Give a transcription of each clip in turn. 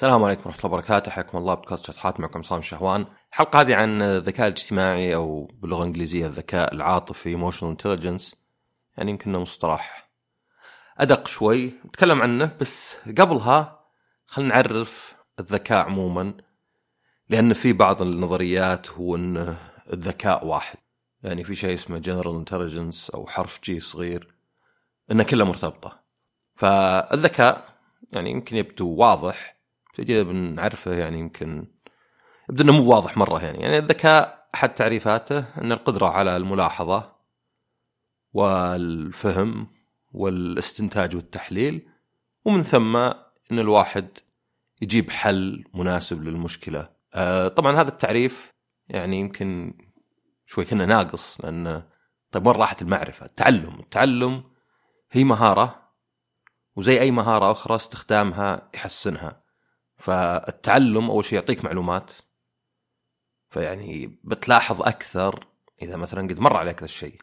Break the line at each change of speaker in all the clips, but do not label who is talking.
السلام عليكم ورحمة الله وبركاته. حياكم الله بودكاست شطحات معكم صام شهوان. الحلقة هذه عن الذكاء الاجتماعي أو باللغة الإنجليزية الذكاء العاطفي emotional intelligence. يعني يمكن مصطلح أدق شوي. نتكلم عنه بس قبلها خلينا نعرف الذكاء عموما لأن في بعض النظريات هو أن الذكاء واحد. يعني في شيء اسمه general intelligence أو حرف جي صغير أنها كلها مرتبطة. فالذكاء يعني يمكن يبدو واضح تجي بنعرفه يعني يمكن يبدو إنه مو واضح مرة يعني. يعني الذكاء أحد تعريفاته أن القدرة على الملاحظة والفهم والاستنتاج والتحليل ومن ثم إن الواحد يجيب حل مناسب للمشكلة. آه طبعا هذا التعريف يعني يمكن شوي كنا ناقص لأن طيب وين راحت المعرفة؟ التعلم. التعلم هي مهارة وزي أي مهارة أخرى استخدامها يحسنها. فالتعلم أول شيء يعطيك معلومات فيعني بتلاحظ أكثر إذا مثلا قد مر عليك ذا الشيء.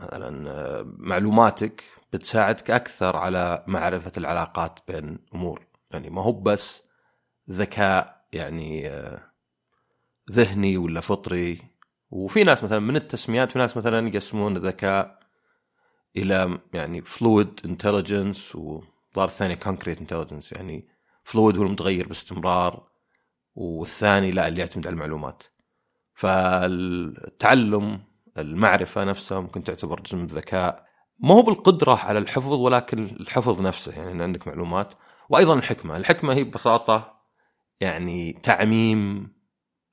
مثلا آه، معلوماتك بتساعدك أكثر على معرفة العلاقات بين أمور. يعني ما هو بس ذكاء يعني آه، ذهني ولا فطري. وفي ناس مثلا من التسميات في ناس مثلا يقسمون الذكاء إلى يعني fluid intelligence وظهر الثانية concrete intelligence يعني fluid هو المتغير باستمرار والثاني لا اللي يعتمد على المعلومات. فالتعلم المعرفة نفسها ممكن تعتبر جزء من الذكاء. ما هو بالقدرة على الحفظ ولكن الحفظ نفسه يعني إن عندك معلومات. وأيضا الحكمة. الحكمة هي ببساطة يعني تعميم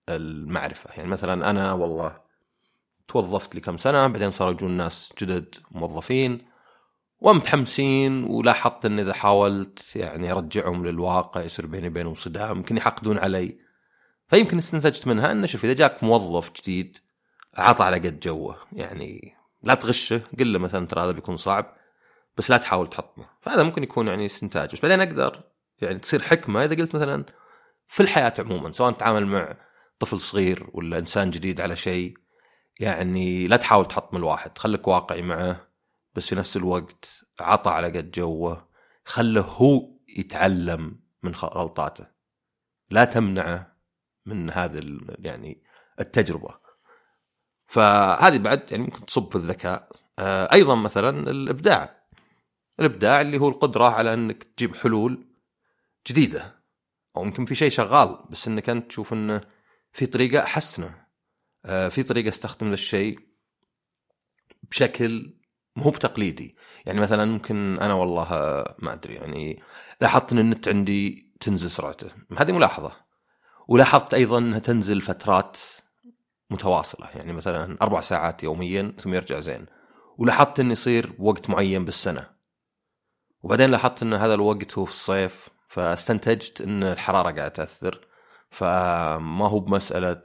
المعرفة. يعني مثلا أنا والله توظفت لي كم سنة بعدين صاروا يجون ناس جدد موظفين ومتحمسين ولاحظت إن إذا حاولت يعني ارجعهم للواقع يصير بيني وبينهم صدام يمكن يحقدون علي. فيمكن استنتجت منها إنه شوف إذا جاك موظف جديد عطى على قد جوه. يعني لا تغشه قل له مثلا ترى هذا بيكون صعب بس لا تحاول تحطمه. فهذا ممكن يكون يعني استنتاج. بس بعدين أقدر يعني تصير حكمة. إذا قلت مثلا في الحياة عموما سواء تتعامل مع طفل صغير ولا إنسان جديد على شيء يعني لا تحاول تحطم الواحد. خليك واقعي معه. بس في نفس الوقت عطى على قد جوه خله هو يتعلم من غلطاته. لا تمنعه من هذه يعني التجربة. فهذه بعد يعني ممكن تصب في الذكاء. آه، أيضا مثلا الإبداع. الإبداع اللي هو القدرة على إنك تجيب حلول جديدة. أو يمكن في شيء شغال بس إنك أنت تشوف إنه في طريقة أحسنة. آه، في طريقة أستخدم ذا الشيء بشكل مو بتقليدي. يعني مثلا ممكن أنا والله ما أدري يعني لاحظت إن النت عندي تنزل سرعته. هذه ملاحظة. ولاحظت أيضا إنها تنزل فترات متواصلة. يعني مثلا أربع ساعات يوميا ثم يرجع زين. ولاحظت انه يصير وقت معين بالسنة. وبعدين لاحظت إن هذا الوقت هو في الصيف فاستنتجت إن الحرارة قاعدة تأثر. فما هو بمسألة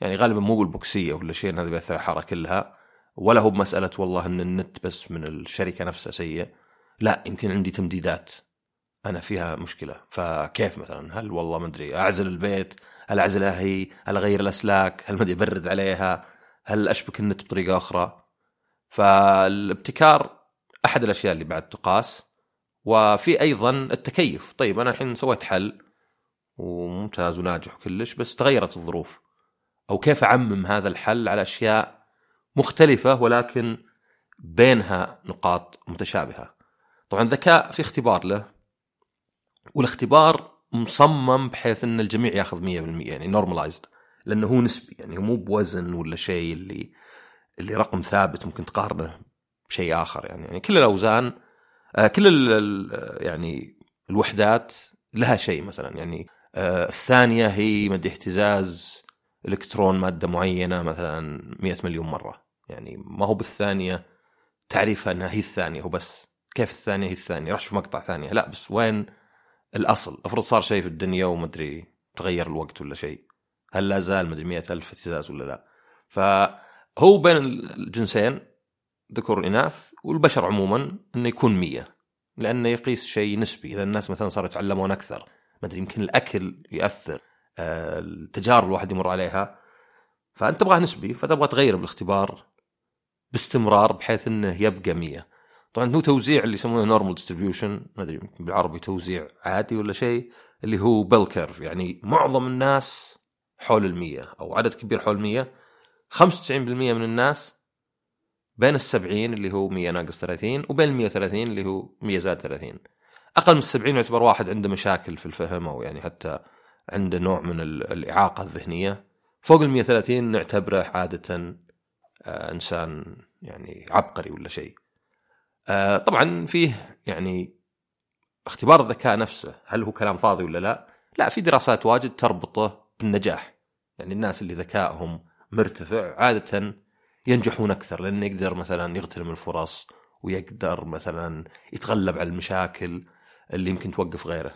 يعني غالبا مو بالبوكسية ولا شيء هذا بيأثر على الحرارة كلها. ولا هو بمسألة والله إن النت بس من الشركة نفسها سيء لا يمكن عندي تمديدات أنا فيها مشكلة. فكيف مثلا؟ هل والله ما أدري أعزل البيت؟ هل اعزلها هي هل أغير الأسلاك؟ هل ما أدري أبرد عليها؟ هل أشبك النت بطريقة أخرى؟ فالابتكار أحد الأشياء اللي بعد تقاس. وفي أيضا التكيف. طيب أنا الحين سويت حل وممتاز وناجح وكلش بس تغيرت الظروف. أو كيف أعمم هذا الحل على أشياء مختلفة ولكن بينها نقاط متشابهة. طبعا الذكاء في اختبار له والاختبار مصمم بحيث إن الجميع يأخذ 100% يعني نورماليزد لأنه هو نسبي يعني مو بوزن ولا شيء اللي اللي رقم ثابت ممكن تقارنه بشيء آخر يعني يعني كل الأوزان آه كل ال يعني الوحدات لها شيء مثلا يعني آه الثانية هي مدى اهتزاز إلكترون مادة معينة مثلا 100 مليون مرة. يعني ما هو بالثانية تعريفها أنها هي الثانية هو بس. كيف الثانية هي الثانية؟ راح شوف مقطع ثانية لا بس وين الأصل؟ أفرض صار شيء في الدنيا ومدري تغير الوقت ولا شيء. هل لا زال؟ مدري مئة ألف اهتزاز ولا لا. فهو بين الجنسين ذكر وإناث والبشر عموما إنه يكون مية لأنه يقيس شيء نسبي. إذا الناس مثلا صاروا يتعلمون أكثر ما أدري يمكن الأكل يأثر آه، التجارب الواحد يمر عليها. فأنت تبغاه نسبي فتبغى تغير بالاختبار. باستمرار بحيث إنه يبقى 100 طبعا هو توزيع اللي يسمونه normal distribution ما أدري بالعربي توزيع عادي ولا شيء اللي هو bell curve يعني معظم الناس حول المية أو عدد كبير حول المية. 95% من الناس بين السبعين اللي هو 100 ناقص 30 وبين ال 130 اللي هو 100 زائد 30 أقل من السبعين يعتبر واحد عنده مشاكل في الفهم أو يعني حتى عنده نوع من الإعاقة الذهنية. فوق ال 130 نعتبره عادة إنسان يعني عبقري ولا شيء. آه طبعا فيه يعني اختبار الذكاء نفسه هل هو كلام فاضي ولا لا؟ لا في دراسات واجد تربطه بالنجاح. يعني الناس اللي ذكائهم مرتفع عادة ينجحون أكثر لأنه يقدر مثلا يغتنم الفرص ويقدر مثلا يتغلب على المشاكل اللي يمكن توقف غيره.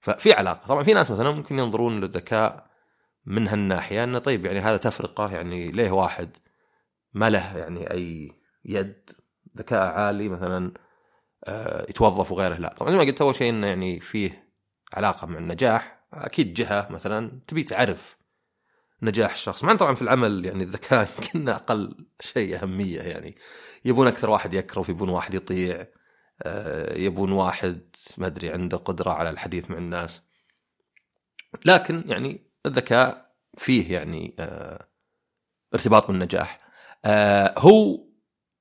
ففي علاقة، طبعا في ناس مثلا ممكن ينظرون للذكاء من هالناحية إنه طيب يعني هذا تفرقة يعني ليه واحد ما له يعني أي يد ذكاء عالي مثلا آه، يتوظف وغيره لا، طبعا زي ما قلت أول شيء إنه يعني فيه علاقة مع النجاح، أكيد جهة مثلا تبي تعرف نجاح الشخص. مع طبعا في العمل يعني الذكاء يمكن أقل شيء أهمية يعني. يبون أكثر واحد يكرف يبون واحد يطيع آه، يبون واحد ما أدري عنده قدرة على الحديث مع الناس. لكن يعني الذكاء فيه يعني آه، ارتباط بالنجاح. هو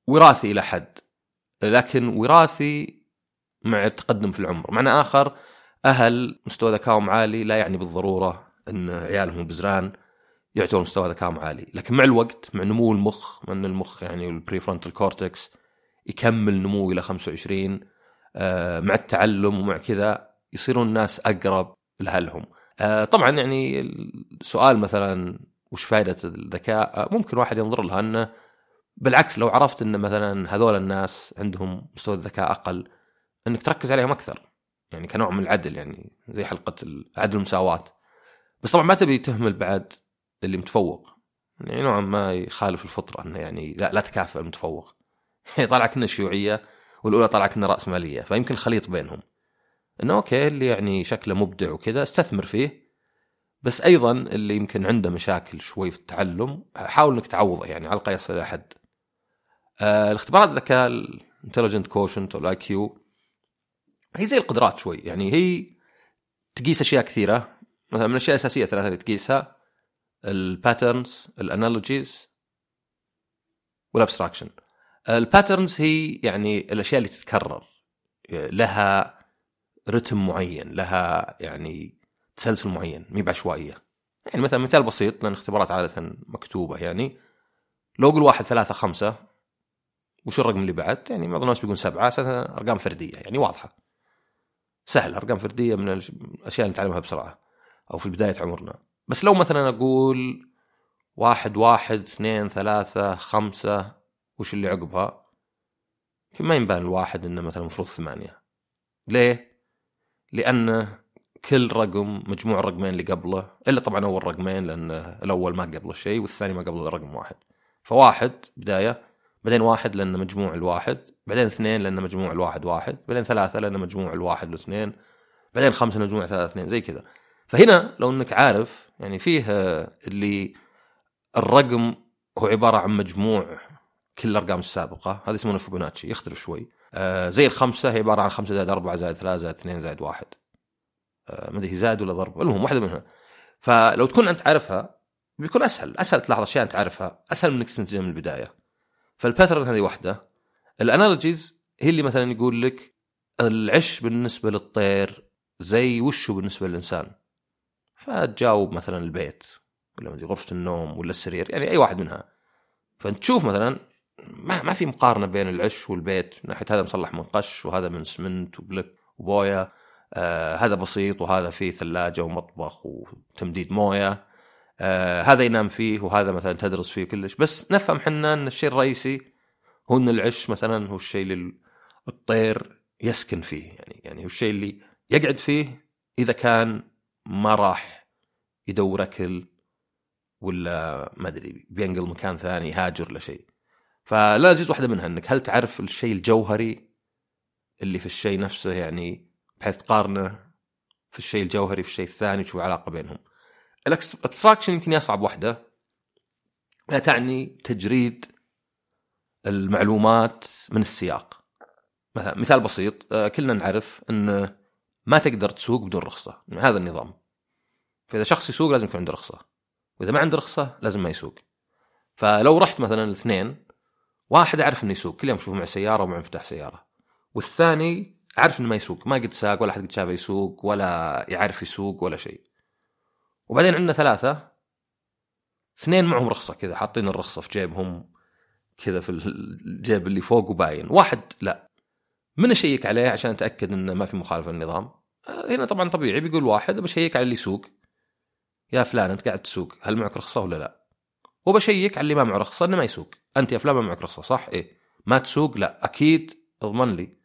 وراثي إلى حد لكن وراثي مع التقدم في العمر. معنى آخر أهل مستوى ذكائهم عالي لا يعني بالضرورة إن عيالهم بزران يعتبر مستوى ذكائهم عالي. لكن مع الوقت مع نمو المخ من المخ يعني ال prefrontal cortex يكمل نمو إلى 25 آه، مع التعلم ومع كذا يصيرون الناس أقرب لأهلهم. آه، طبعا يعني السؤال مثلا وش فائده الذكاء؟ آه، ممكن واحد ينظر لها إنه بالعكس لو عرفت إن مثلا هذول الناس عندهم مستوى الذكاء أقل إنك تركز عليهم أكثر. يعني كنوع من العدل يعني زي حلقة عدل المساواة. بس طبعا ما تبي تهمل بعد اللي متفوق. يعني نوعا ما يخالف الفطرة إنه يعني لا لا تكافئ المتفوق. يعني طالع كنا شيوعية والأولى طالع كنا رأسمالية فيمكن خليط بينهم. إنه okay اللي يعني شكله مبدع وكذا استثمر فيه. بس أيضا اللي يمكن عنده مشاكل شوي في التعلم حاول إنك تعوضه يعني على القياس إلى حد آه الاختبارات الذكاء ال intelligence quotient أو ال IQ هي زي القدرات شوي يعني هي تقيس أشياء كثيرة مثلا من الأشياء الأساسية ثلاثة اللي تقيسها الباترنز الانالوجيز والابستراكشن الباترنز هي يعني الأشياء اللي تتكرر لها رتم معين لها يعني تسلسل معين مي بعشوائية يعني مثلا مثال بسيط لأن الاختبارات عادة مكتوبة يعني لو أقول واحد ثلاثة خمسة وش الرقم اللي بعد؟ يعني معظم الناس بيقول سبعة أساسا أرقام فردية يعني واضحة. سهل أرقام فردية من الأشياء اللي نتعلمها بسرعة أو في بدايه عمرنا. بس لو مثلا أقول واحد واحد اثنين ثلاثة خمسة وش اللي عقبها ما ينبان الواحد إنه مثلا المفروض ثمانية ليه؟ لأن كل رقم مجموع الرقمين اللي قبله إلا طبعا أول رقمين لأن الأول ما قبله شيء والثاني ما قبله رقم واحد. فواحد بداية بعدين واحد لأن مجموع الواحد بعدين اثنين لأن مجموع الواحد واحد بعدين ثلاثة لأن مجموع الواحد واثنين بعدين خمسة مجموع ثلاثة اثنين زي كذا. فهنا لو إنك عارف يعني فيه اللي الرقم هو عبارة عن مجموع كل الأرقام السابقة هذا يسمونه فيبوناتشي يختلف شوي. آه زي الخمسة هي عبارة عن خمسة زائد أربعة زائد ثلاثة زائد اثنين زائد واحد. آه ما أدري زائد ولا ضرب؟ المهم واحدة منها فلو تكون أنت عارفها بيكون أسهل. أسهل تلاحظ أشياء أنت عارفها. أسهل من انك تنتجها من البداية. فال pattern هذه واحدة. ال analogies هي اللي مثلا يقول لك العش بالنسبة للطير زي وشو بالنسبة للإنسان. فتجاوب مثلا البيت ولا غرفة النوم ولا السرير يعني أي واحد منها. فانت تشوف مثلا ما ما في مقارنة بين العش والبيت من ناحية هذا مصلح من قش وهذا من سمنت وبلوك وبويه آه هذا بسيط وهذا فيه ثلاجة ومطبخ وتمديد موية. آه هذا ينام فيه وهذا مثلا تدرس فيه كلش. بس نفهم حنا إن الشيء الرئيسي هو إن العش مثلا هو الشيء اللي الطير يسكن فيه. يعني يعني هو الشيء اللي يقعد فيه إذا كان ما راح يدور أكل ولا ما أدري بينقل مكان ثاني يهاجر لشيء فلا جزء واحدة منها إنك هل تعرف الشيء الجوهري اللي في الشيء نفسه يعني بحيث تقارنه في الشيء الجوهري في الشيء الثاني تشوف علاقة بينهم. الابستراكشن يمكن اصعب واحدة لا تعني تجريد المعلومات من السياق. مثلا مثال بسيط آه، كلنا نعرف إن ما تقدر تسوق بدون رخصة. هذا النظام. فإذا شخص يسوق لازم يكون عنده رخصة. وإذا ما عنده رخصة لازم ما يسوق. فلو رحت مثلا الاثنين واحد اعرف إنه يسوق كل يوم اشوفه مع سيارة ومع مفتاح سيارة. والثاني عارف إنه ما يسوق ما قد ساق ولا حد قد شافه يسوق ولا يعرف يسوق ولا شيء. وبعدين عندنا ثلاثة اثنين معهم رخصة كذا حاطين الرخصة في جيبهم كذا في الجيب اللي فوق وباين. واحد لا. من اشيك عليه عشان أتأكد إنه ما في مخالفة للنظام؟ آه، هنا طبعا طبيعي بيقول واحد بشيك على اللي يسوق. يا فلان أنت قاعد تسوق هل معك رخصة ولا لا؟ وبشيك على اللي ما معه رخصة إنه ما يسوق. أنت يا فلان ما معك رخصة صح؟ إيه. ما تسوق؟ لا. أكيد اضمن لي.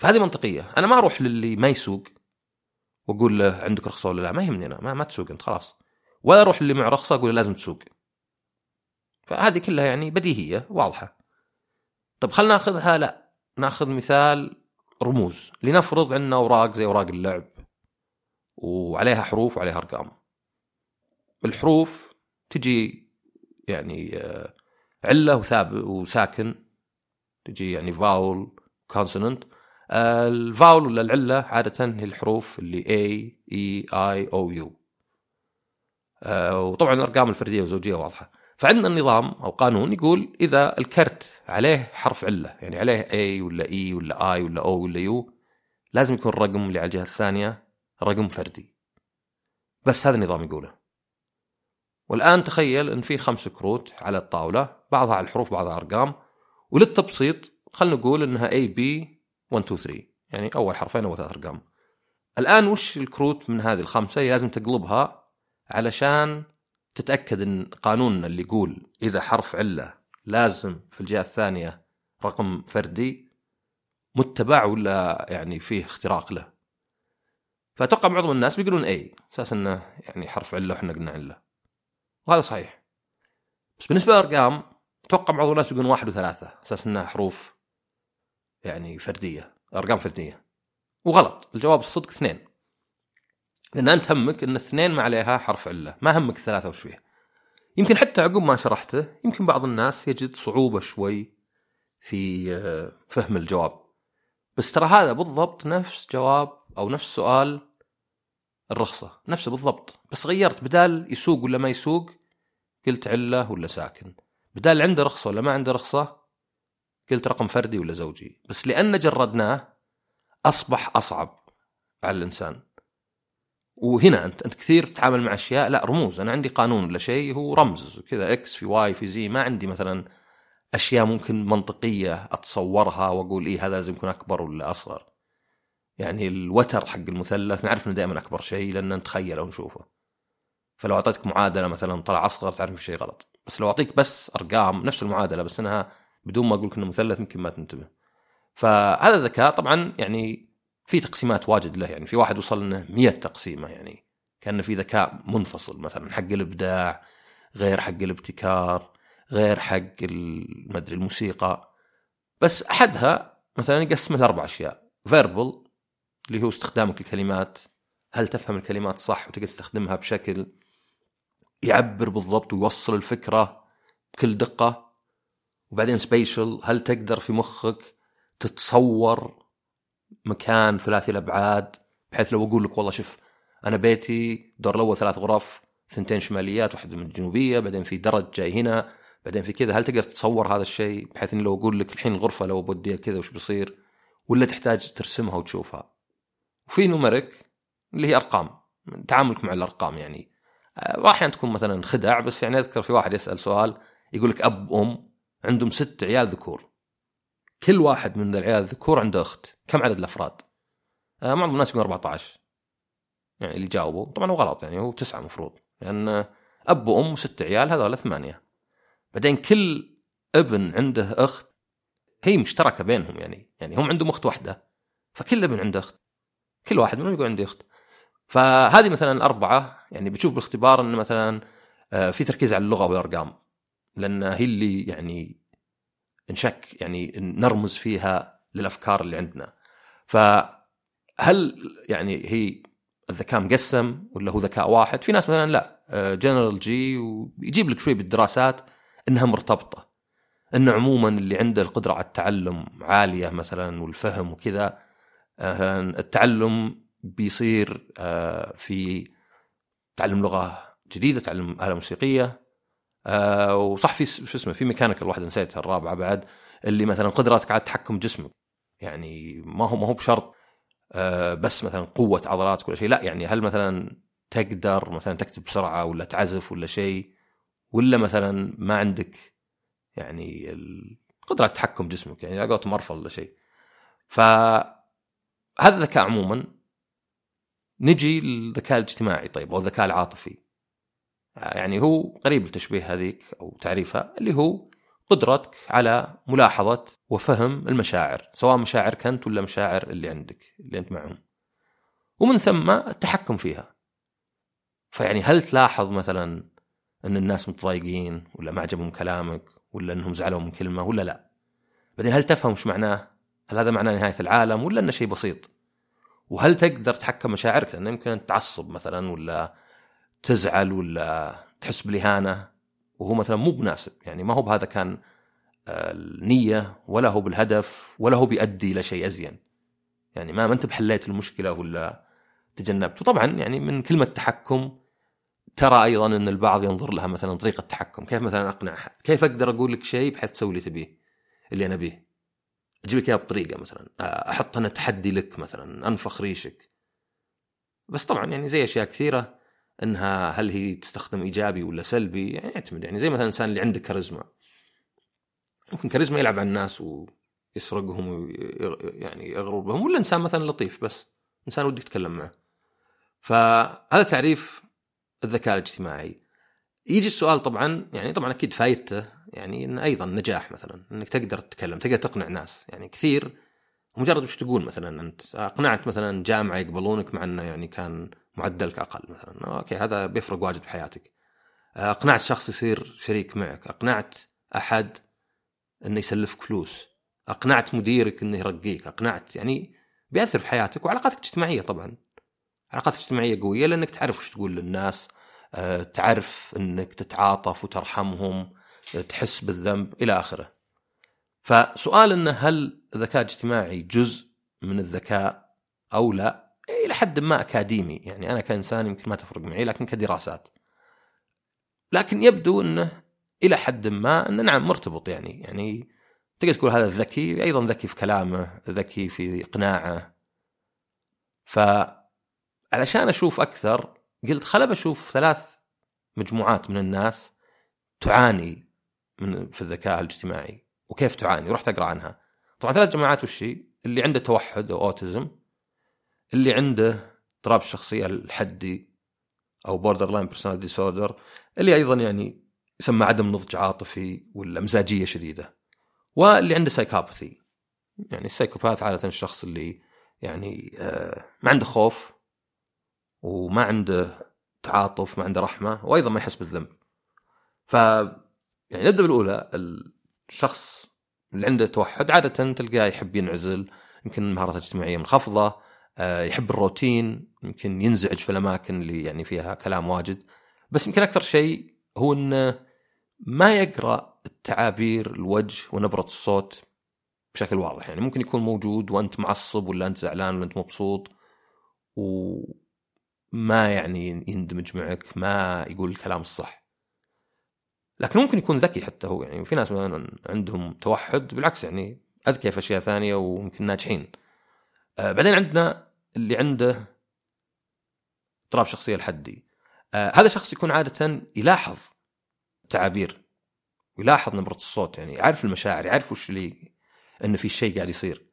فهذه منطقية. أنا ما أروح للي ما يسوق وأقول له عندك رخصة ولا لا. ما يهمني أنا. ما, ما تسوق أنت خلاص. ولا أروح للي معه رخصة أقول له لازم تسوق. فهذه كلها يعني بديهية واضحة. طب خلينا ناخذها لا ناخذ مثال رموز. لنفرض عندنا أوراق زي أوراق اللعب. وعليها حروف وعليها أرقام. الحروف تجي يعني آه، علة وثابت وساكن. تجي يعني فاول كونسوننت الفاول ولا العلة عادة هي الحروف اللي A E I O U. آه، وطبعا الأرقام الفردية والزوجية واضحة. فعندنا النظام أو قانون يقول إذا الكرت عليه حرف علة يعني عليه A ولا E ولا I ولا O ولا U لازم يكون الرقم اللي على الجهة الثانية رقم فردي. بس هذا النظام يقوله. والآن تخيل إن في خمس كروت على الطاولة بعضها على الحروف بعضها ارقام وللتبسيط خلينا نقول إنها A B 1 2 3 يعني أول حرفين أو ثلاث أرقام. الآن وش الكروت من هذه الخمسة؟ اللي لازم تقلبها علشان تتأكد إن قانوننا اللي يقول إذا حرف علة لازم في الجهة الثانية رقم فردي متبع ولا يعني فيه اختراق له. فأتوقع معظم الناس بيقولون اي أساس إنه يعني حرف علة وإحنا قلنا علة. وهذا صحيح. بس بالنسبة للأرقام أتوقع بعض الناس يقولون واحد وثلاثة. أساس انها حروف يعني فردية أرقام فردية. وغلط الجواب الصدق اثنين. لأن أنت همك إن اثنين ما عليها حرف علة ما همك ثلاثة وش فيه يمكن حتى عقب ما شرحته يمكن بعض الناس يجد صعوبة شوي في آه، فهم الجواب. بس ترى هذا بالضبط نفس جواب أو نفس سؤال الرخصة نفسه بالضبط. بس غيرت بدال يسوق ولا ما يسوق قلت علة ولا ساكن. بدال عنده رخصة ولا ما عنده رخصة قلت رقم فردي ولا زوجي؟ بس لأن جردناه أصبح أصعب على الإنسان. وهنا أنت أنت كثير تتعامل مع أشياء لا رموز. أنا عندي قانون ولا شيء هو رمز كذا x في y في زي ما عندي مثلا أشياء ممكن منطقية أتصورها وأقول إيه هذا لازم يكون أكبر ولا أصغر. يعني الوتر حق المثلث نعرف إنه دائما أكبر شيء لأن نتخيله ونشوفه فلو أعطيتك معادلة مثلا طلع أصغر تعرف في شيء غلط. بس لو أعطيك بس أرقام نفس المعادلة بس إنها بدون ما أقول لك انه مثلث يمكن ما تنتبه. فهذا الذكاء طبعا يعني في تقسيمات واجد له يعني في واحد وصل إنه 100 تقسيمة يعني كان في ذكاء منفصل مثلا حق الإبداع غير حق الابتكار غير حق ما أدري الموسيقى. بس أحدها مثلا يقسمه لأربع أشياء. فيربل اللي هو استخدامك الكلمات هل تفهم الكلمات صح وتقدر تستخدمها بشكل يعبر بالضبط ويوصل الفكرة بكل دقة. وبعدين سبيشل هل تقدر في مخك تتصور مكان ثلاثي الأبعاد؟ بحيث لو أقول لك والله شوف أنا بيتي دور الأول ثلاث غرف ثنتين شماليات واحدة من الجنوبية بعدين في درج جاي هنا بعدين في كذا هل تقدر تتصور هذا الشيء؟ بحيث إني لو أقول لك الحين الغرفة لو بوديها كذا وش بيصير؟ ولا تحتاج ترسمها وتشوفها. وفي نوميريك اللي هي أرقام تعاملك مع الأرقام يعني. آه، أحيانا تكون مثلا خدع بس يعني أذكر في واحد يسأل سؤال يقول لك أب أم. عندهم ست عيال ذكور. كل واحد من العيال الذكور عنده أخت. كم عدد الأفراد؟ آه معظم الناس يقولون 14 يعني اللي جاوبوا طبعا هو غلط يعني هو تسعة المفروض لأن أب وأم وست عيال هذول ثمانية. بعدين كل ابن عنده أخت هي مشتركة بينهم يعني. يعني هم عندهم أخت واحدة فكل ابن عنده أخت. كل واحد منهم يقول عندي أخت. فهذه مثلا الأربعة يعني بتشوف بالاختبار إن مثلا آه، في تركيز على اللغة والأرقام. لأن هي اللي يعني نشك يعني نرمز فيها للأفكار اللي عندنا. فهل يعني هي الذكاء مقسم ولا هو ذكاء واحد؟ في ناس مثلا لا جنرال جي ويجيب لك شوي بالدراسات إنها مرتبطة. إن عموما اللي عنده القدرة على التعلم عالية مثلا والفهم وكذا مثلا التعلم بيصير آه، في تعلم لغة جديدة تعلم آلة موسيقية آه، وصح في شو اسمه في ميكانيكال واحدة نسيتها الرابعة بعد اللي مثلا قدرتك على تحكم جسمك يعني ما هو ما هو بشرط آه، بس مثلا قوة عضلاتك ولا شيء. لا يعني هل مثلا تقدر مثلا تكتب بسرعة ولا تعزف ولا شيء ولا مثلا ما عندك يعني على تحكم جسمك يعني على مرفض ولا شيء. فهذا الذكاء عموما. نجي للذكاء الاجتماعي طيب أو الذكاء العاطفي. يعني هو قريب التشبيه هذيك أو تعريفها اللي هو قدرتك على ملاحظة وفهم المشاعر سواء مشاعرك انت ولا مشاعر اللي عندك اللي أنت معهم. ومن ثم التحكم فيها. فيعني هل تلاحظ مثلا أن الناس متضايقين ولا ما عجبهم كلامك ولا أنهم زعلوا من كلمة ولا لا؟ بعدين هل تفهم وش معناه؟ هل هذا معناه نهاية العالم ولا إنه شيء بسيط؟ وهل تقدر تحكم مشاعرك؟ لأن يمكن تعصب مثلا ولا تزعل ولا تحس بالاهانه وهو مثلا مو بناسب. يعني ما هو بهذا كان آه، النية ولا هو بالهدف ولا هو بيؤدي إلى شيء أزين. يعني ما أنت بحليت المشكلة ولا تجنبت. وطبعا يعني من كلمة تحكم ترى أيضا إن البعض ينظر لها مثلا طريقة تحكم. كيف مثلا أقنع احد كيف أقدر أقول لك شيء بحيث تسوي اللي تبيه اللي أنا أبيه؟ أجيب لك بطريقة مثلا. أحط أنا تحدي لك مثلا أنفخ ريشك. بس طبعا يعني زي أشياء كثيرة إنها هل هي تستخدم إيجابي ولا سلبي؟ يعني يعتمد. يعني زي مثلا الانسان اللي عنده كاريزما. ممكن كاريزما يلعب على الناس ويسرقهم ويعني يغرر بهم ولا إنسان مثلا لطيف بس. إنسان ودك تتكلم معه. فهذا تعريف الذكاء الاجتماعي. يجي السؤال طبعا يعني طبعا أكيد فايدته يعني انه أيضا نجاح مثلا إنك تقدر تتكلم تقدر تقنع ناس. يعني كثير مجرد وش تقول مثلا أنت؟ أقنعت مثلا جامعة يقبلونك مع إنه يعني كان معدلك أقل مثلا. أوكي هذا بيفرق واجد بحياتك. اقنعت شخص يصير شريك معك. اقنعت أحد إنه يسلفك فلوس. اقنعت مديرك إنه يرقيك. اقنعت يعني بيأثر في حياتك وعلاقاتك الاجتماعيه طبعا. علاقات اجتماعية قوية لأنك تعرف وش تقول للناس. آه، تعرف إنك تتعاطف وترحمهم تحس بالذنب إلى آخره. فسؤال إنه هل الذكاء الاجتماعي جزء من الذكاء أو لا؟ حد ما أكاديمي. يعني أنا كإنسان يمكن ما تفرق معي لكن كدراسات. لكن يبدو إنه إلى حد ما إنه نعم مرتبط يعني. يعني تقدر تقول هذا ذكي أيضا ذكي في كلامه ذكي في إقناعه. ف علشان أشوف أكثر قلت خل بشوف ثلاث مجموعات من الناس تعاني من في الذكاء الاجتماعي وكيف تعاني ورحت أقرأ عنها. طبعا ثلاث جماعات وش اللي عنده توحد أو autism. اللي عنده اضطراب الشخصية الحدي أو borderline personality disorder اللي أيضا يعني يسمى عدم نضج عاطفي ولا مزاجية شديدة واللي عنده psychopathy يعني ال psychopath عادة الشخص اللي يعني آه ما عنده خوف وما عنده تعاطف ما عنده رحمة وأيضا ما يحس بالذنب. ف يعني نبدا بالاولى الشخص اللي عنده توحد عادة تلقاه يحب ينعزل يمكن مهاراته الاجتماعيه منخفضة يحب الروتين يمكن ينزعج في الأماكن اللي يعني فيها كلام واجد. بس يمكن أكثر شيء هو إنه ما يقرأ التعابير الوجه ونبرة الصوت بشكل واضح. يعني ممكن يكون موجود وأنت معصب ولا أنت زعلان ولا أنت مبسوط وما يعني يندمج معك ما يقول الكلام الصح. لكن ممكن يكون ذكي حتى هو. يعني في ناس مثلا عندهم توحد بالعكس يعني اذكياء في أشياء ثانية ويمكن ناجحين. آه بعدين عندنا اللي عنده اضطراب شخصية الحدي آه هذا شخص يكون عادة يلاحظ التعابير ويلاحظ نبرة الصوت يعني يعرف المشاعر يعرف وش اللي إنه في شيء قاعد يصير.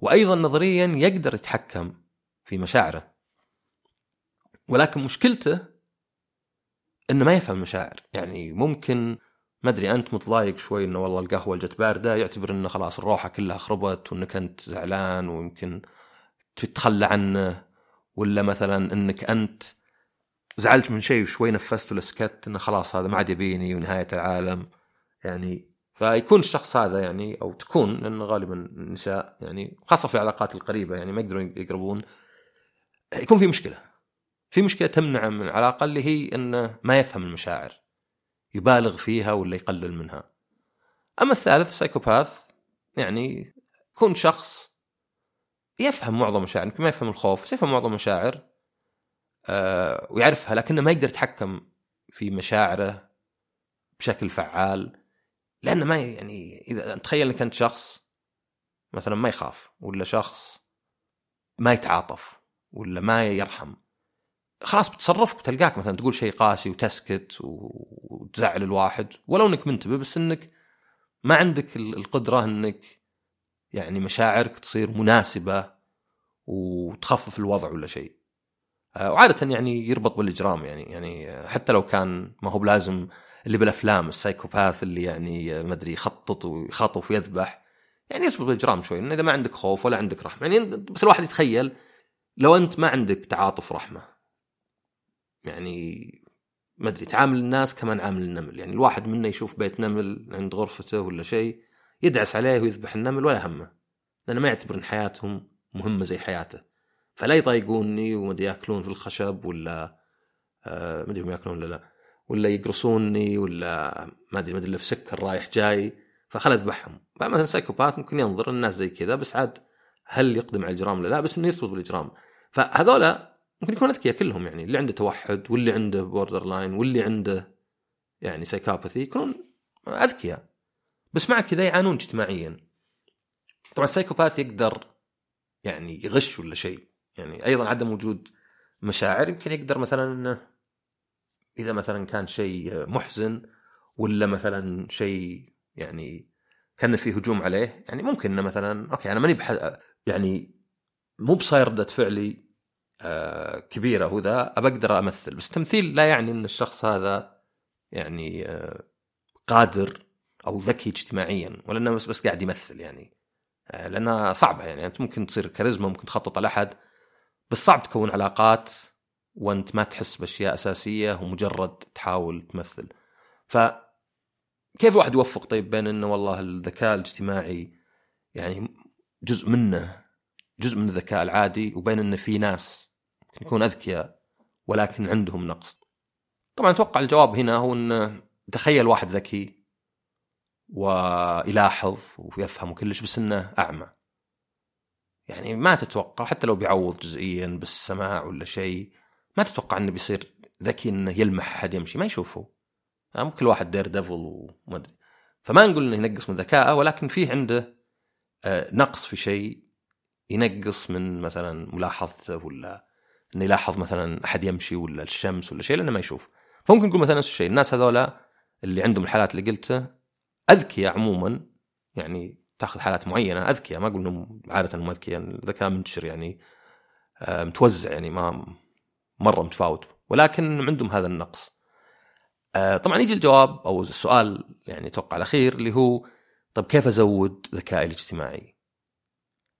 وأيضا نظريا يقدر يتحكم في مشاعره. ولكن مشكلته إنه ما يفهم المشاعر. يعني ممكن ما أدري أنت متضايق شوي إنه والله القهوة جت باردة يعتبر إنه خلاص الروحة كلها خربت وإنك أنت زعلان ويمكن تتخلى عنه ولا مثلا إنك أنت زعلت من شيء وشوي نفست ولا سكت إنه خلاص هذا ما عاد يبيني ونهاية العالم. يعني فيكون الشخص هذا يعني أو تكون لأنه غالبا النساء يعني خاصة في العلاقات القريبة يعني ما يقدرون يقربون يكون في مشكلة. في مشكلة تمنع من العلاقة اللي هي إنه ما يفهم المشاعر. يبالغ فيها ولا يقلل منها. أما الثالث سايكوباث يعني يكون شخص يفهم معظم المشاعر يمكن ما يفهم الخوف بس يفهم معظم المشاعر آه ويعرفها لكنه ما يقدر يتحكم في مشاعره بشكل فعال لأنه ما يعني إذا تخيل إنك أنت شخص مثلا ما يخاف ولا شخص ما يتعاطف ولا ما يرحم خلاص بتصرف بتلقاك مثلا تقول شيء قاسي وتسكت وتزعل الواحد ولو إنك منتبه بس إنك ما عندك القدرة إنك يعني مشاعرك تصير مناسبة وتخفف الوضع ولا شيء. آه، وعادة يعني يربط بالإجرام يعني يعني حتى لو كان ما هو بلازم اللي بالأفلام السايكوباث اللي يعني ما أدري يخطط ويخاطف ويذبح يعني يربط بالإجرام شوي إنه إذا ما عندك خوف ولا عندك رحمة يعني بس الواحد يتخيل لو أنت ما عندك تعاطف رحمة يعني ما أدري تعامل الناس كما نعامل النمل يعني الواحد منا يشوف بيت نمل عند غرفته ولا شيء يدعس عليه ويذبح النمل ولا همه. لأنه ما يعتبر إن حياتهم مهمة زي حياته. فلا يضايقوني وما يأكلون في الخشب ولا آه ما أدري يأكلون ولا لا. ولا يقرصوني ولا ما أدري ما أدري في سكر رايح جاي. فخل أذبحهم. فمثلا سايكوباث ممكن ينظر الناس زي كذا بس عاد هل يقدم على الاجرام ولا لا؟ بس إنه يرتبط بالاجرام فهذولا ممكن يكون أذكياء كلهم يعني. اللي عنده توحد واللي عنده borderline واللي عنده يعني psychopathy يكونون أذكياء. بس مع كذا يعانون اجتماعيا. طبعا ال psychopath يقدر يعني يغش ولا شيء. يعني أيضا عدم وجود مشاعر يمكن يقدر مثلا إنه إذا مثلا كان شيء محزن ولا مثلا شيء يعني كان في هجوم عليه. يعني ممكن إنه مثلا okay أنا ماني يعني مو بصاير ردة فعلي آه، كبيرة أبى أقدر أمثل. بس التمثيل لا يعني إن الشخص هذا يعني آه، قادر أو ذكي اجتماعيا ولا أنه بس بس قاعد يمثل يعني. آه، لانها صعبة يعني. أنت ممكن تصير كاريزما ممكن تخطط على أحد. بس صعب تكون علاقات وأنت ما تحس بأشياء أساسية ومجرد تحاول تمثل. ف كيف الواحد يوفق طيب بين إنه والله الذكاء الاجتماعي يعني جزء منه جزء من الذكاء العادي وبين إنه في ناس يكون أذكياء ولكن عندهم نقص. طبعا أتوقع الجواب هنا هو إنه تخيل واحد ذكي ويلاحظ ويفهم وكلش بس إنه أعمى. يعني ما تتوقع حتى لو بيعوض جزئيا بالسماع ولا شيء ما تتوقع إنه بيصير ذكي إنه يلمح أحد يمشي ما يشوفه. يعني كل واحد دير ديفل وما أدري. فما نقول إنه ينقص من ذكائه ولكن فيه عنده آه، نقص في شيء ينقص من مثلا ملاحظته ولا إنه يلاحظ مثلا أحد يمشي ولا الشمس ولا شيء لأنه ما يشوف فممكن نقول مثلا نفس الشيء الناس هذولا اللي عندهم الحالات اللي قلته أذكياء عموما يعني تأخذ حالات معينة أذكياء ما أقول انهم عادة مو أذكياء الذكاء منتشر يعني آه، متوزع يعني ما مرة متفاوت ولكن عندهم هذا النقص. آه، طبعا يجي الجواب أو السؤال يعني أتوقع الأخير اللي هو طيب كيف أزود ذكائي الاجتماعي؟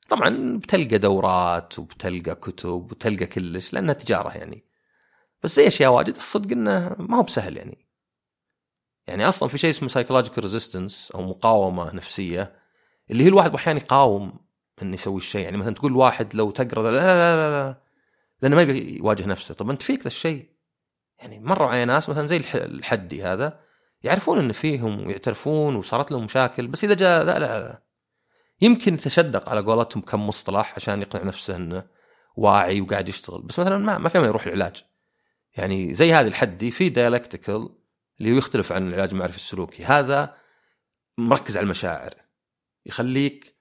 طبعا بتلقى دورات وبتلقى كتب وتلقى كلش لأنها تجارة يعني. بس زي أشياء واجد الصدق إنه ما هو بسهل يعني. يعني أصلا في شيء اسمه psychological resistance أو مقاومة نفسية اللي هي الواحد أحيانا يقاوم إنه يسوي الشيء. يعني مثلا تقول واحد لو تقرأ لا لا لا لا لأنه ما يبي يواجه نفسه. طب أنت فيك ذا الشيء؟ يعني مروا علي ناس مثلا زي الحدي هذا يعرفون إن فيهم ويعترفون وصارت لهم مشاكل بس إذا جاء لا لا, لا يمكن يتشدق على قولتهم كم مصطلح عشان يقنع نفسه إنه واعي وقاعد يشتغل. بس مثلا ما ما في يروح العلاج. يعني زي هذه الحدي في dialectical اللي هو يختلف عن العلاج المعرفي السلوكي. هذا مركز على المشاعر. يخليك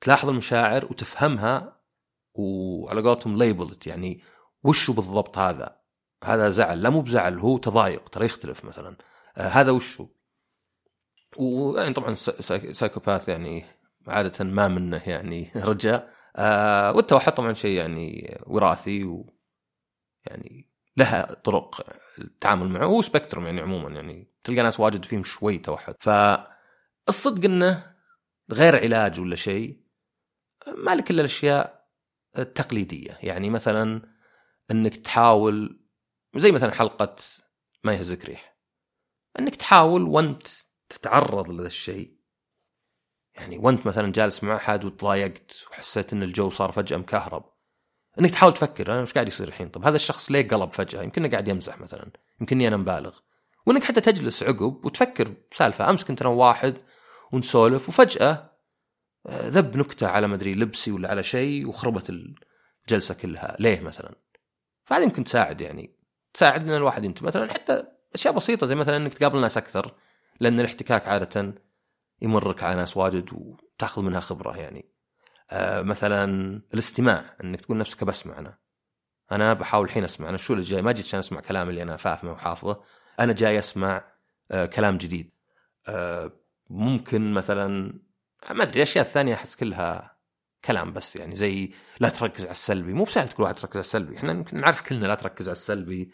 تلاحظ المشاعر وتفهمها وعلى قولتهم label it يعني وشو بالضبط هذا؟ هذا زعل. لا مو بزعل هو تضايق ترى يختلف مثلا. آه هذا وشو؟ ويعني طبعا psychopath يعني عادة ما منه يعني رجاء. آه والتوحد طبعا شيء يعني وراثي و يعني لها طرق التعامل معه هو spectrum يعني عموما يعني تلقى ناس واجد فيهم شوي توحد. فالصدق إنه غير علاج ولا شيء ما لك إلا الأشياء التقليدية. يعني مثلا إنك تحاول زي مثلا حلقة ما يهزك ريح. إنك تحاول وأنت تتعرض لهذا الشيء. يعني وأنت مثلا جالس مع أحد وتضايقت وحسيت إن الجو صار فجأة مكهرب. إنك تحاول تفكر أنا وش قاعد يصير الحين؟ طب هذا الشخص ليه قلب فجأة؟ يمكن قاعد يمزح مثلا. يمكنني أنا مبالغ وإنك حتى تجلس عقب وتفكر بسالفة. أمس كنت أنا واحد ونسولف وفجأة آه، ذب نكتة على مدري لبسي ولا على شيء وخربت الجلسة كلها. ليه مثلا؟ فهذه يمكن تساعد يعني. تساعد إن الواحد انت مثلا حتى أشياء بسيطة زي مثلا إنك تقابل ناس أكثر لأن الاحتكاك عادة يمرك على ناس واجد وتأخذ منها خبرة يعني. مثلا الاستماع إنك تقول نفسك بسمع أنا. أنا بحاول الحين أسمع أنا شو اللي جاي؟ ما جيت عشان أسمع كلام اللي أنا فاهمه وحافظه. أنا جاي أسمع آه كلام جديد. آه ممكن مثلا ما أدري الأشياء الثانية أحس كلها كلام بس يعني زي لا تركز على السلبي. مو بسهل تقول واحد تركز على السلبي. إحنا يمكن نعرف كلنا لا تركز على السلبي.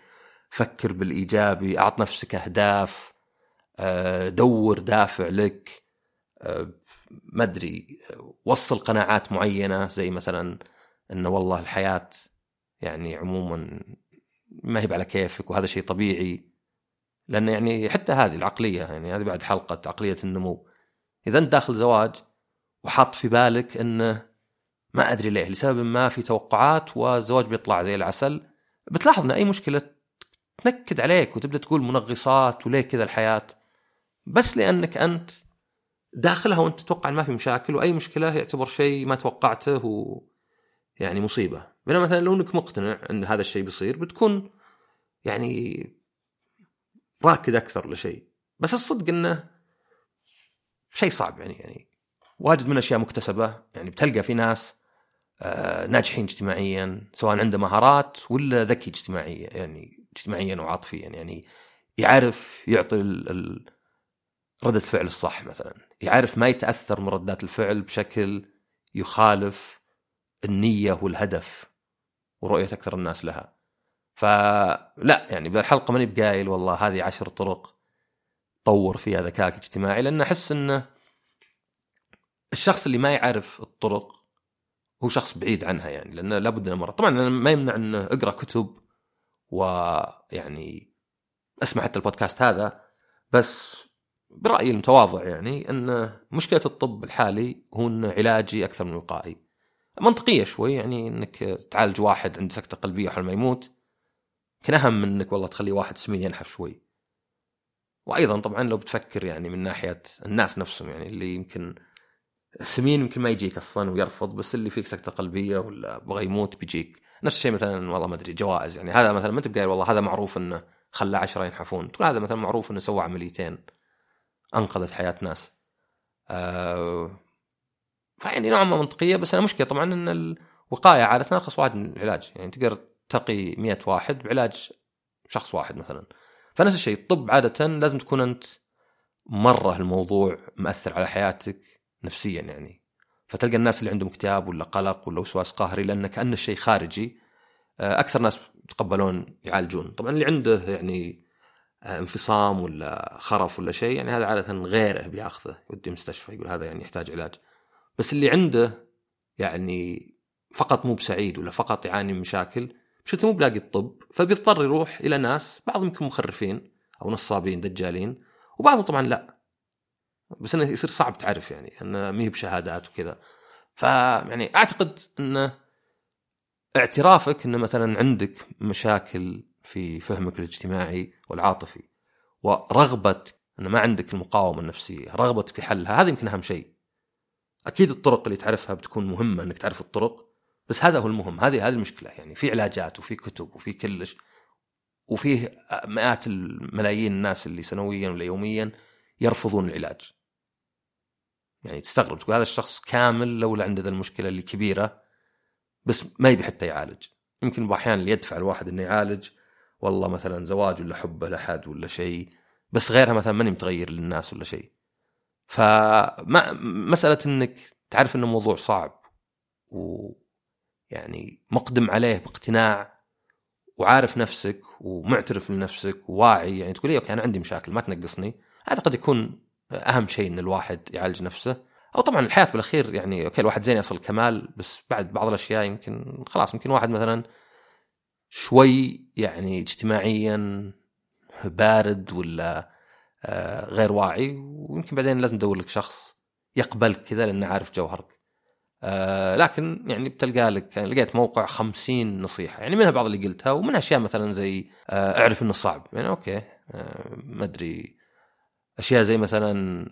فكر بالإيجابي أعط نفسك أهداف. آه، دور دافع لك. آه، ما أدري وصل قناعات معينة زي مثلا إنه والله الحياة يعني عموما ما هي على كيفك وهذا شيء طبيعي. لأن يعني حتى هذه العقلية يعني هذه بعد حلقة عقلية النمو. اذا انت داخل زواج وحاط في بالك إنه ما أدري ليه لسبب ما في توقعات والزواج بيطلع زي العسل. بتلاحظ إن أي مشكلة تنكد عليك وتبدأ تقول منغصات وليه كذا الحياة. بس لأنك أنت داخلها وانت تتوقع ما في مشاكل وأي مشكلة يعتبر شيء ما توقعته و يعني مصيبة. بينما مثلا لو إنك مقتنع إن هذا الشيء بيصير بتكون يعني راكد أكثر لشيء. بس الصدق إنه شيء صعب يعني يعني واجد من الاشياء مكتسبة يعني بتلقى في ناس آه ناجحين اجتماعيا سواء عنده مهارات ولا ذكي اجتماعيا يعني اجتماعيا وعاطفيا يعني يعرف يعطي ردة الفعل الصح مثلا. يعرف ما يتأثر من ردات الفعل بشكل يخالف النية والهدف ورؤية أكثر الناس لها. فلا يعني بالحلقة ماني بقايل والله هذه عشر طرق طور فيها ذكائك الاجتماعي لأن أحس أنه الشخص اللي ما يعرف الطرق هو شخص بعيد عنها يعني لأنه لابد إنه مرة. طبعا ما يمنع أنه أقرأ كتب ويعني أسمع حتى البودكاست هذا بس برأيي المتواضع يعني أن مشكلة الطب الحالي هو انه علاجي أكثر من وقائي. منطقية شوي يعني أنك تعالج واحد عنده سكتة قلبية حول ما يموت كان أهم من أنك والله تخلي واحد سمين ينحف شوي. وأيضا طبعا لو بتفكر يعني من ناحية الناس نفسهم يعني اللي يمكن سمين يمكن ما يجيك أصلا ويرفض بس اللي فيك سكتة قلبية ولا بغى يموت بيجيك نفس الشيء مثلا والله ما أدري جوائز يعني هذا مثلا ما انت والله هذا معروف إنه خلى عشرة ينحفون تقول هذا مثلا معروف إنه سوى عمليتين أنقذت حياة ناس. أه فيعني نوعا ما منطقية بس أنا مشكلة طبعا إن الوقاية عادة ارخص واحد من العلاج. يعني تقدر تقي 100 واحد بعلاج شخص واحد مثلا. فنفس الشيء الطب عادة لازم تكون أنت مرة الموضوع مأثر على حياتك نفسيا يعني. فتلقى الناس اللي عندهم اكتئاب ولا قلق ولا وسواس قهري لأن كأن الشيء خارجي آه، أكثر ناس يتقبلون يعالجون. طبعا اللي عنده يعني آه، انفصام ولا خرف ولا شيء يعني هذا عادة غيره بياخذه يودي مستشفى يقول هذا يعني يحتاج علاج. بس اللي عنده يعني فقط مو بسعيد ولا فقط يعاني من مشاكل بشكل مو بلاقي الطب فبيضطر يروح إلى ناس بعضهم يكون مخرفين أو نصابين دجالين وبعضهم طبعا لا. بس إنه يصير صعب تعرف يعني إنه ما هي بشهادات وكذا. فيعني أعتقد إنه اعترافك ان مثلا عندك مشاكل في فهمك الاجتماعي والعاطفي ورغبتك ان ما عندك المقاومة النفسية، رغبتك في حلها هذا يمكن أهم شيء. أكيد الطرق اللي تعرفها بتكون مهمة إنك تعرف الطرق بس هذا هو المهم، هذه هذه المشكلة يعني في علاجات وفي كتب وفي كلش وفيه مئات الملايين الناس اللي سنويا ولا يوميا يرفضون العلاج. يعني تستغرب تقول هذا الشخص كامل لولا عنده المشكلة اللي كبيرة بس ما يبي حتى يعالج يمكن الاحيان اللي يدفع الواحد إنه يعالج والله مثلا زواج ولا حبه لاحد ولا شيء بس غيرها مثلا ماني متغير للناس ولا شيء. فما مسألة إنك تعرف إنه موضوع صعب ويعني مقدم عليه باقتناع وعارف نفسك ومعترف لنفسك وواعي يعني تقول لي أوكي أنا عندي مشاكل ما تنقصني. هذا قد يكون أهم شيء إن الواحد يعالج نفسه. أو طبعا الحياة بالأخير يعني okay الواحد زين يصل الكمال بس بعد بعض الأشياء يمكن خلاص يمكن واحد مثلا شوي يعني اجتماعيا بارد ولا آه، غير واعي ويمكن بعدين لازم تدور لك شخص يقبلك كذا لأنه عارف جوهرك. آه، لكن يعني بتلقى لك يعني لقيت موقع خمسين نصيحة يعني منها بعض اللي قلتها ومنها أشياء مثلا زي آه، أعرف إنه صعب. يعني okay ما أدري. أشياء زي مثلا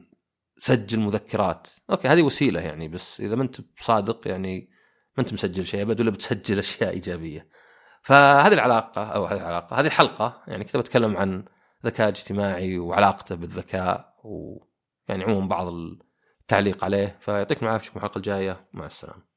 سجل مذكرات. أوكي هذه وسيلة يعني بس إذا ما أنت صادق يعني ما أنت مسجل شيء أبد ولا بتسجل أشياء إيجابية. فهذه العلاقة أو هذه العلاقة هذه الحلقة يعني كنت بتكلم عن ذكاء اجتماعي وعلاقته بالذكاء ويعني عموما بعض التعليق عليه. فيعطيكم العافية في الحلقة الجاية. مع السلامة.